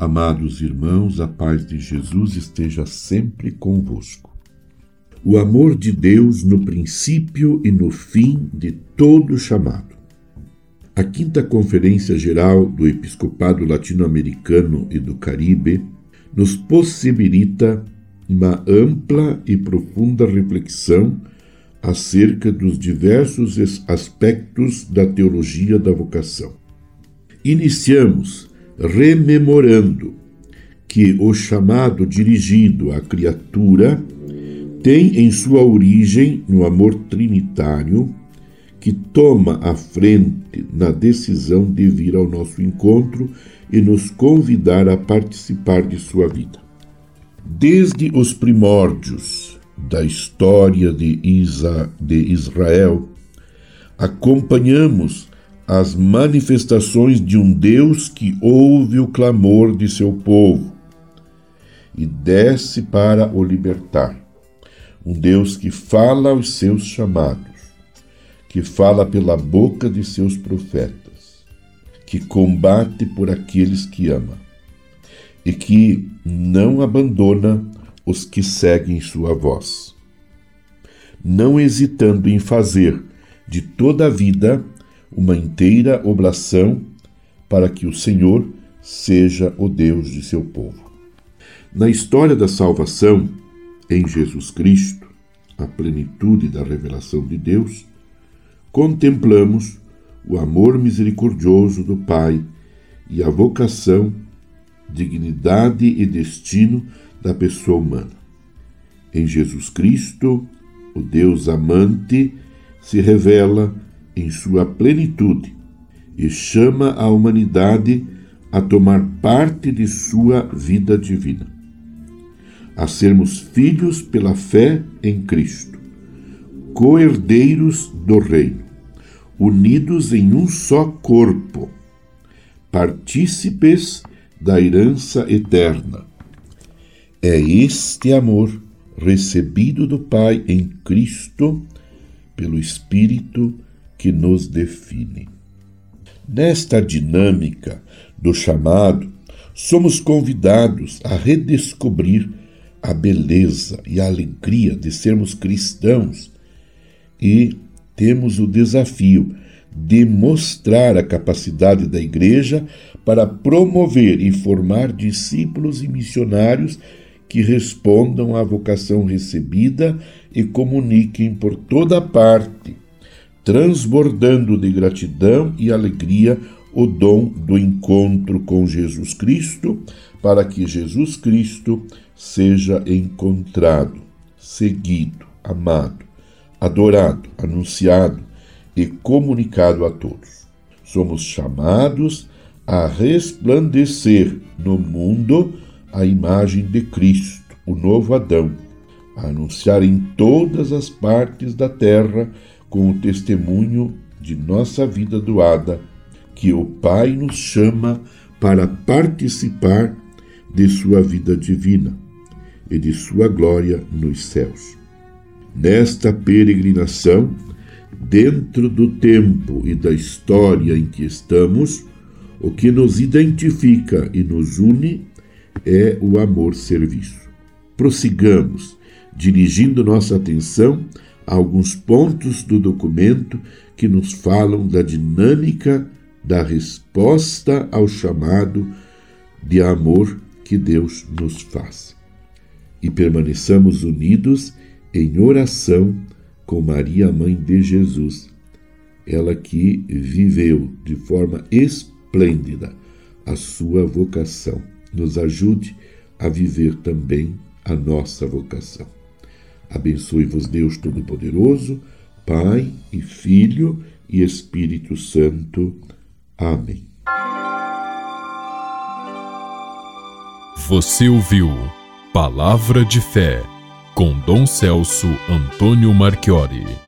Amados irmãos, a paz de Jesus esteja sempre convosco. O amor de Deus no princípio e no fim de todo chamado. A quinta Conferência Geral do Episcopado Latino-Americano e do Caribe nos possibilita uma ampla e profunda reflexão acerca dos diversos aspectos da teologia da vocação. Iniciamos rememorando que o chamado dirigido à criatura tem em sua origem no amor trinitário que toma a frente na decisão de vir ao nosso encontro e nos convidar a participar de sua vida. Desde os primórdios da história de, Isa, de Israel, acompanhamos as manifestações de um Deus que ouve o clamor de seu povo e desce para o libertar. Um Deus que fala aos seus chamados, que fala pela boca de seus profetas, que combate por aqueles que ama e que não abandona os que seguem sua voz, não hesitando em fazer de toda a vida uma inteira oblação para que o Senhor seja o Deus de seu povo. Na história da salvação, em Jesus Cristo, a plenitude da revelação de Deus, contemplamos o amor misericordioso do Pai e a vocação, dignidade e destino da pessoa humana. Em Jesus Cristo, o Deus amante se revela em sua plenitude e chama a humanidade a tomar parte de sua vida divina, a sermos filhos pela fé em Cristo, coerdeiros do Reino, unidos em um só corpo, partícipes da herança eterna. É este amor recebido do Pai em Cristo, pelo Espírito, que nos define. Nesta dinâmica do chamado, somos convidados a redescobrir a beleza e a alegria de sermos cristãos e temos o desafio de mostrar a capacidade da Igreja para promover e formar discípulos e missionários que respondam à vocação recebida e comuniquem por toda parte transbordando de gratidão e alegria o dom do encontro com Jesus Cristo, para que Jesus Cristo seja encontrado, seguido, amado, adorado, anunciado e comunicado a todos. Somos chamados a resplandecer no mundo a imagem de Cristo, o novo Adão, a anunciar em todas as partes da terra com o testemunho de nossa vida doada, que o Pai nos chama para participar de sua vida divina e de sua glória nos céus. Nesta peregrinação, dentro do tempo e da história em que estamos, o que nos identifica e nos une é o amor-serviço. Prossigamos, dirigindo nossa atenção alguns pontos do documento que nos falam da dinâmica da resposta ao chamado de amor que Deus nos faz. E permaneçamos unidos em oração com Maria, mãe de Jesus, ela que viveu de forma esplêndida a sua vocação. Nos ajude a viver também a nossa vocação. Abençoe-vos Deus Todo-Poderoso, Pai e Filho e Espírito Santo. Amém. Você ouviu Palavra de Fé com Dom Celso Antônio Marchiori.